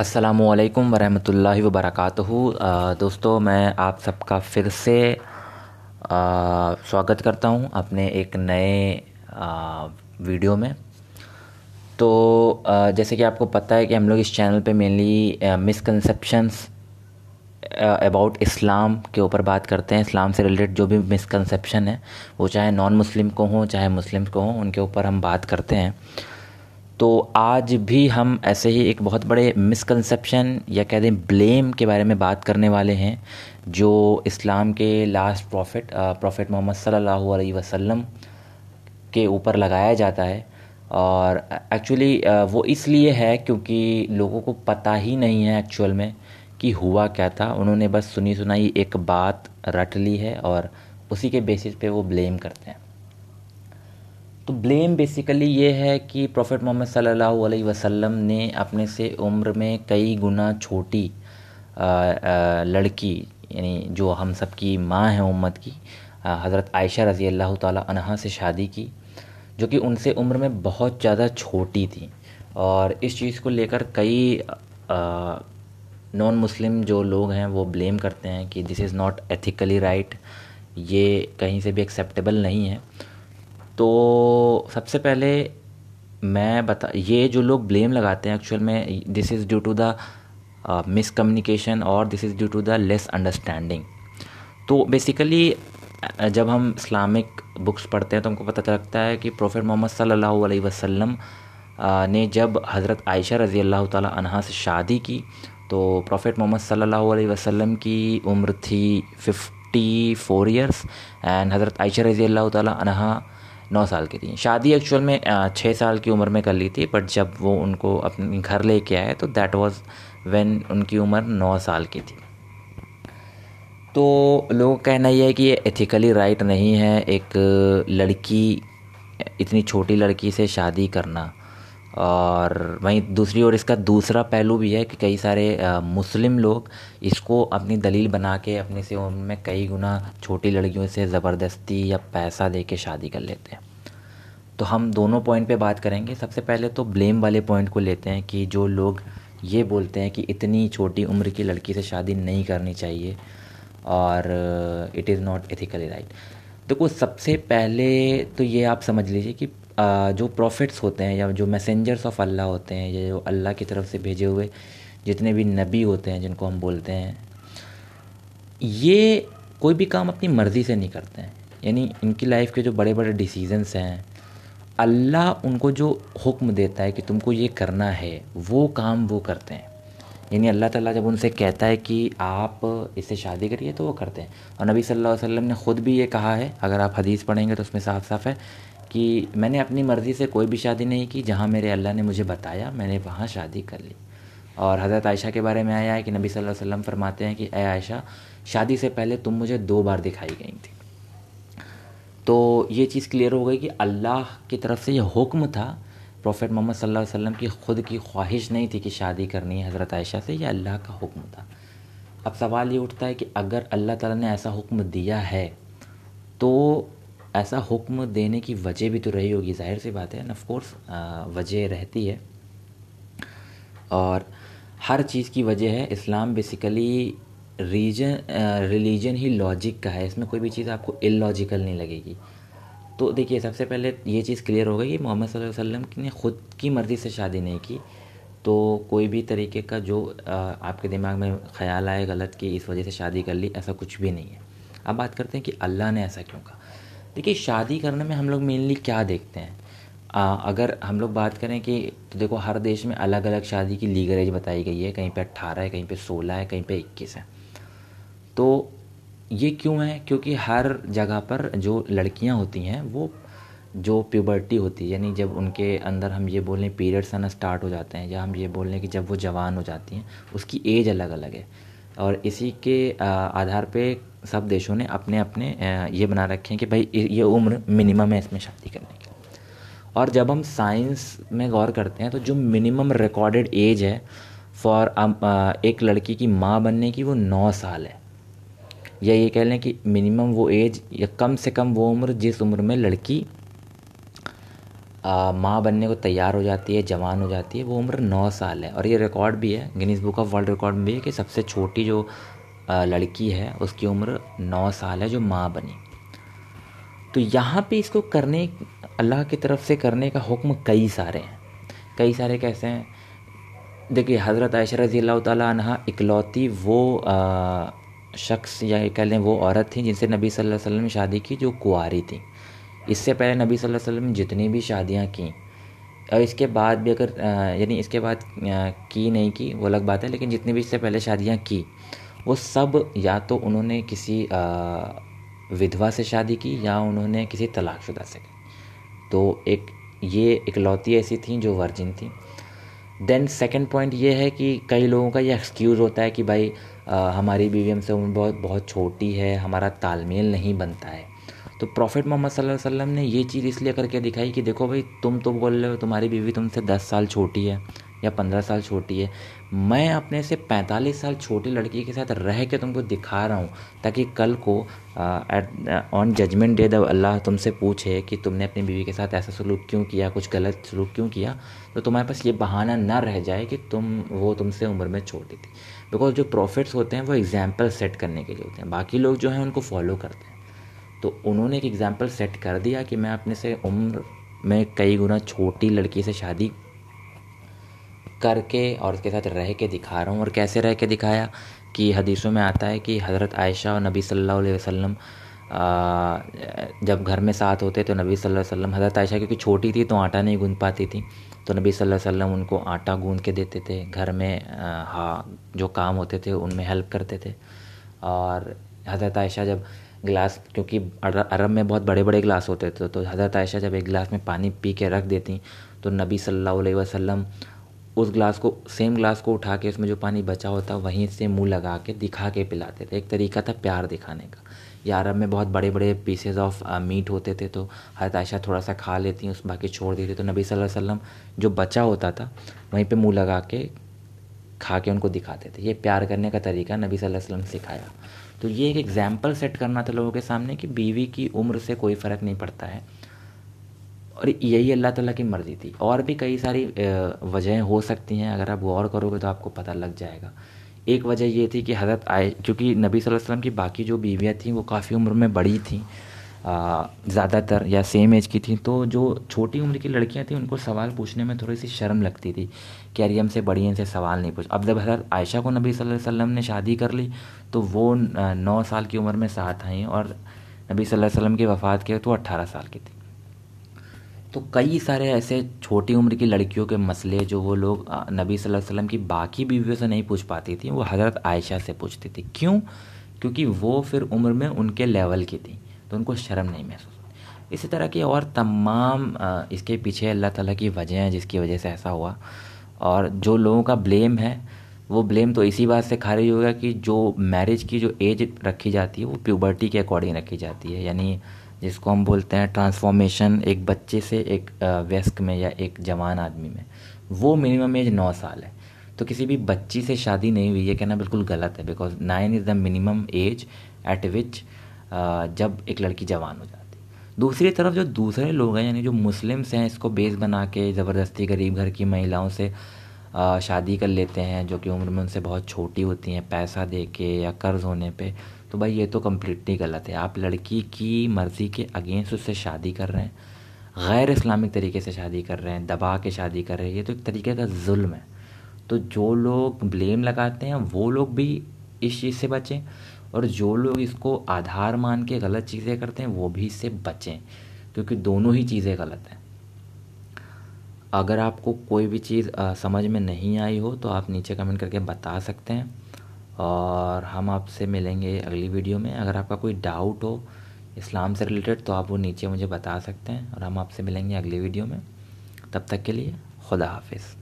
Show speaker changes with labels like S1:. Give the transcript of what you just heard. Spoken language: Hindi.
S1: असलकम वरहमतुल्लाहि वबरकातुहू। दोस्तों मैं आप सबका फिर से आ, स्वागत करता हूँ अपने एक नए आ, वीडियो में। तो आ, जैसे कि आपको पता है कि हम लोग इस चैनल पे मेनली मिसकंसेप्शंस अबाउट इस्लाम के ऊपर बात करते हैं। इस्लाम से रिलेटेड जो भी मिसकंसेप्शन है वो चाहे नॉन मुस्लिम को हों चाहे मुस्लिम को हों उनके ऊपर हम बात करते हैं। तो आज भी हम ऐसे ही एक बहुत बड़े मिसकंसेप्शन या कह दें ब्लेम के बारे में बात करने वाले हैं, जो इस्लाम के लास्ट प्रॉफिट प्रॉफिट मोहम्मद सल्लल्लाहु अलैहि वसल्लम के ऊपर लगाया जाता है। और एक्चुअली वो इसलिए है क्योंकि लोगों को पता ही नहीं है एक्चुअल में कि हुआ क्या था। उन्होंने बस सुनी सुनाई एक बात रट ली है और उसी के बेसिस पे वो ब्लेम करते हैं। तो ब्लेम बेसिकली ये है कि प्रॉफिट मोहम्मद सल्लल्लाहु अलैहि वसल्लम ने अपने से उम्र में कई गुना छोटी लड़की, यानी जो हम सब की माँ है उम्मत की हज़रत आयशा रज़ी अल्लाह तहा से शादी की, जो कि उनसे उम्र में बहुत ज़्यादा छोटी थी। और इस चीज़ को लेकर कई नॉन मुस्लिम जो लोग हैं वो ब्लेम करते हैं कि this is not ethically right ये कहीं से भी एक्सेप्टेबल नहीं है। तो सबसे पहले मैं बता, ये जो लोग ब्लेम लगाते हैं एक्चुअल में this is due to the miscommunication और this is due to the less understanding तो बेसिकली जब हम इस्लामिक बुक्स पढ़ते हैं तो हमको पता चलता है कि प्रोफेट मोहम्मद सल्लल्लाहु अलैहि वसल्लम ने जब हज़रत आयशा रज़ी अल्लाह तहा से शादी की तो प्रॉफिट मोहम्मद सल्लल्लाहु अलैहि वसल्लम की उम्र थी फिफ्टी फोर ईयर्स एंड हज़रत आयशा रज़ी अल्लाह तहा नौ साल की थी। शादी एक्चुअल में छः साल की उम्र में कर ली थी बट जब वो उनको अपने घर लेके आए तो दैट वाज व्हेन उनकी उम्र नौ साल की थी। तो लोगों का कहना यह है कि ये एथिकली राइट नहीं है एक लड़की इतनी छोटी लड़की से शादी करना। और वहीं दूसरी ओर इसका दूसरा पहलू भी है कि कई सारे आ, मुस्लिम लोग इसको अपनी दलील बना के अपने से उनमें कई गुना छोटी लड़कियों से ज़बरदस्ती या पैसा दे के शादी कर लेते हैं। तो हम दोनों पॉइंट पे बात करेंगे। सबसे पहले तो ब्लेम वाले पॉइंट को लेते हैं कि जो लोग ये बोलते हैं कि इतनी छोटी उम्र की लड़की से शादी नहीं करनी चाहिए और it is not ethically right देखो, सबसे पहले तो ये आप समझ लीजिए कि जो प्रॉफिट्स होते हैं या जो मैसेंजर्स ऑफ़ अल्लाह होते हैं, या जो अल्लाह की तरफ़ से भेजे हुए जितने भी नबी होते हैं जिनको हम बोलते हैं, ये कोई भी काम अपनी मर्ज़ी से नहीं करते हैं। यानी इनकी लाइफ के जो बड़े बड़े डिसीजंस हैं अल्लाह उनको जो हुक्म देता है कि तुमको ये करना है, वो काम वो करते हैं। यानी अल्लाह ताला जब उनसे कहता है कि आप इससे शादी करिए तो वो करते हैं। और नबी सल्लल्लाहु अलैहि वसल्लम ने ख़ुद भी ये कहा है, अगर आप हदीस पढ़ेंगे तो उसमें साफ़ साफ़ है कि मैंने अपनी मर्ज़ी से कोई भी शादी नहीं की जहाँ मेरे अल्लाह ने मुझे बताया, मैंने वहाँ शादी कर ली। और हज़रत आयशा के बारे में आया है कि नबी सल्लल्लाहु अलैहि वसल्लम फरमाते हैं कि ए आयशा, शादी से पहले तुम मुझे दो बार दिखाई गई थी। तो ये चीज़ क्लियर हो गई कि अल्लाह की तरफ़ से यह हुक्म था। प्रॉफिट मोहम्मद सल्लल्लाहु अलैहि वसल्लम की ख़ुद की ख्वाहिश नहीं थी कि शादी करनी है हज़रत आयशा से यह अल्लाह का हुक्म था। अब सवाल ये उठता है कि अगर अल्लाह ताला ने ऐसा हुक्म दिया है तो ऐसा हुक्म देने की वजह भी तो रही होगी, ज़ाहिर सी बात है। ऑफ़ कोर्स वजह रहती है। और हर चीज़ की वजह है। इस्लाम बेसिकली रीजन रिलीजन ही लॉजिक का है इसमें कोई भी चीज़ आपको इलॉजिकल नहीं लगेगी। तो देखिए सबसे पहले ये चीज़ क्लियर हो गई कि मोहम्मद वसल्लम ने ख़ुद की मर्ज़ी से शादी नहीं की। तो कोई भी तरीके का जो आपके दिमाग में ख़्याल आए गलत कि इस वजह से शादी कर ली ऐसा कुछ भी नहीं है। अब बात करते हैं कि अल्लाह ने ऐसा क्यों कहा? देखिए शादी करने में हम लोग मेनली क्या देखते हैं? आ, अगर हम लोग बात करें कि तो देखो हर देश में अलग अलग शादी की लीगल एज बताई गई है कहीं पे अट्ठारह है कहीं पे सोलह है कहीं पे इक्कीस है। तो ये क्यों है? क्योंकि हर जगह पर जो लड़कियाँ होती हैं, वो जो प्यूबर्टी होती है, यानी जब उनके अंदर हम ये बोलें पीरियड्स आना स्टार्ट हो जाते हैं, या हम ये बोल लें कि जब वो जवान हो जाती हैं, उसकी एज अलग अलग है। और इसी के आधार पे सब देशों ने अपने अपने ये बना रखे हैं कि भाई ये उम्र मिनिमम है इसमें शादी करने की। और जब हम साइंस में गौर करते हैं तो जो मिनिमम रिकॉर्डेड एज है फॉर एक लड़की की माँ बनने की वो नौ साल है। या ये कह लें कि मिनिमम वो एज या कम से कम वो उम्र जिस उम्र में लड़की माँ बनने को तैयार हो जाती है जवान हो जाती है वो उम्र नौ साल है। और ये रिकॉर्ड भी है Guinness Book of World Record में भी है कि सबसे छोटी जो लड़की है उसकी उम्र नौ साल है जो माँ बनी। तो यहाँ पे इसको करने अल्लाह की तरफ़ से करने का हुक्म कई सारे हैं। कई सारे कैसे हैं? देखिए हज़रत आयशा रज़ी अल्लाह तहा इकलौती वो आ, शख्स या कह लें वो औरत थी जिनसे नबी सल्लल्लाहु अलैहि वसल्लम ने शादी की जो कुआरी थी। इससे पहले नबी सल्लल्लाहु अलैहि वसल्लम ने जितनी भी शादियाँ की और इसके बाद भी अगर यानी इसके बाद की नहीं की, वो अलग बात है, लेकिन जितनी भी इससे पहले शादियाँ की, वो सब या तो उन्होंने किसी विधवा से शादी की या उन्होंने किसी तलाकशुदा से की। तो एक, ये इकलौती ऐसी थी जो वर्जिन थी। देन सेकेंड पॉइंट ये है कि कई लोगों का ये एक्सक्यूज़ होता है कि भाई आ, हमारी बीवी हमसे उम्र बहुत बहुत छोटी है हमारा तालमेल नहीं बनता है। तो प्रॉफिट मोहम्मद सल्लल्लाहु अलैहि वसल्लम ने ये चीज़ इसलिए करके दिखाई कि देखो भाई तुम तो बोल रहे हो तुम्हारी बीवी तुमसे दस साल छोटी है। या पंद्रह साल छोटी है, मैं अपने से पैंतालीस साल छोटी लड़की के साथ रह के तुमको दिखा रहा हूँ, ताकि कल को ऑन जजमेंट डे जब अल्लाह तुमसे पूछे कि तुमने अपनी बीवी के साथ ऐसा सलूक क्यों किया, कुछ गलत सलूक क्यों किया तो तुम्हारे पास ये बहाना ना रह जाए कि तुम, वो तुमसे उम्र में छोटी थी। बिकॉज़ जो प्रॉफिट्स होते हैं, वो एग्ज़ाम्पल सेट करने के लिए होते हैं, बाकी लोग जो हैं उनको फॉलो करते हैं। तो उन्होंने एक एग्ज़ाम्पल सेट कर दिया कि मैं अपने से उम्र में कई गुना छोटी लड़की से शादी करके और उसके साथ रह के दिखा रहा हूँ। और कैसे रह के दिखाया? कि हदीसों में आता है कि हज़रत आयशा और नबी सल्लल्लाहु अलैहि वसल्लम जब घर में साथ होते तो नबी सल्लल्लाहु अलैहि वसल्लम, हज़रत आयशा क्योंकि छोटी थी तो आटा नहीं गूँध पाती थी तो नबी सल्लल्लाहु अलैहि वसल्लम उनको आटा गूँध के देते थे। घर में हाँ जो काम होते थे उनमें हेल्प करते थे। और हज़रत आयशा जब गिलास, क्योंकि अरब में बहुत बड़े बड़े गिलास होते थे तो हज़रत आयशा जब एक गिलास में पानी पी के रख देती तो नबी सल्लल्लाहु अलैहि वसल्लम उस ग्लास को सेम ग्लास को उठा के उसमें जो पानी बचा होता, वहीं से मुँह लगा के, दिखा के पिलाते थे। एक तरीका था प्यार दिखाने का। या अरब में बहुत बड़े बड़े पीसेज ऑफ़ मीट होते थे तो हज़रत आयशा थोड़ा सा खा लेती हैं उस बाकी छोड़ देती तो नबी सल्लल्लाहु अलैहि वसल्लम जो बचा होता था, वहीं पे मुँह लगा के खा के उनको दिखाते थे। ये प्यार करने का तरीका नबी सल्लल्लाहु अलैहि वसल्लम सिखाया। तो ये एक एग्ज़ाम्पल सेट करना था लोगों के सामने कि बीवी की उम्र से कोई फ़र्क नहीं पड़ता है। और यही अल्लाह ताला की मर्ज़ी थी। और भी कई सारी वजहें हो सकती हैं। अगर आप गौर करोगे तो आपको पता लग जाएगा। एक वजह ये थी कि हज़रत आए क्योंकि नबी वसल्लम की बाकी जो बीवियाँ थीं, वो काफ़ी उम्र में बड़ी थीं। ज़्यादातर या सेम एज की थी। तो जो छोटी उम्र की लड़कियाँ थीं, उनको सवाल पूछने में थोड़ी सी शर्म लगती थी कि ये हमसे बड़ी इनसे सवाल नहीं पूछ। अब जब हज़रत आयशा को नबी सल्लल्लाहु अलैहि वसल्लम ने शादी कर ली तो वो नौ साल की उम्र में साथ आई और नबी अलैहि वसल्लम की वफ़ात के तो अट्ठारह साल की थी। तो कई सारे ऐसे छोटी उम्र की लड़कियों के मसले जो वो लोग नबी सल्लल्लाहु अलैहि वसल्लम की बाकी बीवियों से नहीं पूछ पाती थी, वो हज़रत आयशा से पूछती थी। क्यों? क्योंकि वो फिर उम्र में उनके लेवल की थी तो उनको शर्म नहीं महसूस इसी तरह की और तमाम इसके पीछे अल्लाह ताला की वजह हैं, जिसकी वजह से ऐसा हुआ। और जो लोगों का ब्लेम है, वो ब्लेम तो इसी बात से खारिज होगा कि जो मैरिज की जो एज रखी जाती है, वो प्यूबर्टी के अकॉर्डिंग रखी जाती है। यानी जिसको हम बोलते हैं ट्रांसफॉर्मेशन एक बच्चे से एक व्यस्क में या एक जवान आदमी में। वो मिनिमम एज नौ साल है। तो किसी भी बच्ची से शादी नहीं हुई, ये कहना बिल्कुल गलत है because nine is the minimum age at which जब एक लड़की जवान हो जाती दूसरी तरफ़ जो दूसरे लोग हैं, यानी जो मुस्लिम्स हैं, इसको बेस बना के ज़बरदस्ती गरीब घर की महिलाओं से शादी कर लेते हैं, जो कि उम्र में उनसे बहुत छोटी होती हैं, पैसा दे के या कर्ज़ होने पे। तो भाई ये तो कम्प्लीटली गलत है। आप लड़की की मर्ज़ी के अगेंस्ट उससे शादी कर रहे हैं, गैर इस्लामिक तरीके से शादी कर रहे हैं, दबा के शादी कर रहे हैं, ये तो एक तरीके का जुल्म है। तो जो लोग ब्लेम लगाते हैं, वो लोग भी इस चीज़ से बचें और जो लोग इसको आधार मान के गलत चीज़ें करते हैं, वो भी इससे बचें, क्योंकि दोनों ही चीज़ें गलत हैं। अगर आपको कोई भी चीज़ समझ में नहीं आई हो तो आप नीचे कमेंट करके बता सकते हैं। और हम आपसे मिलेंगे अगली वीडियो में। अगर आपका कोई डाउट हो इस्लाम से रिलेटेड तो आप वो नीचे मुझे बता सकते हैं और हम आपसे मिलेंगे अगली वीडियो में। तब तक के लिए खुदा हाफिज़।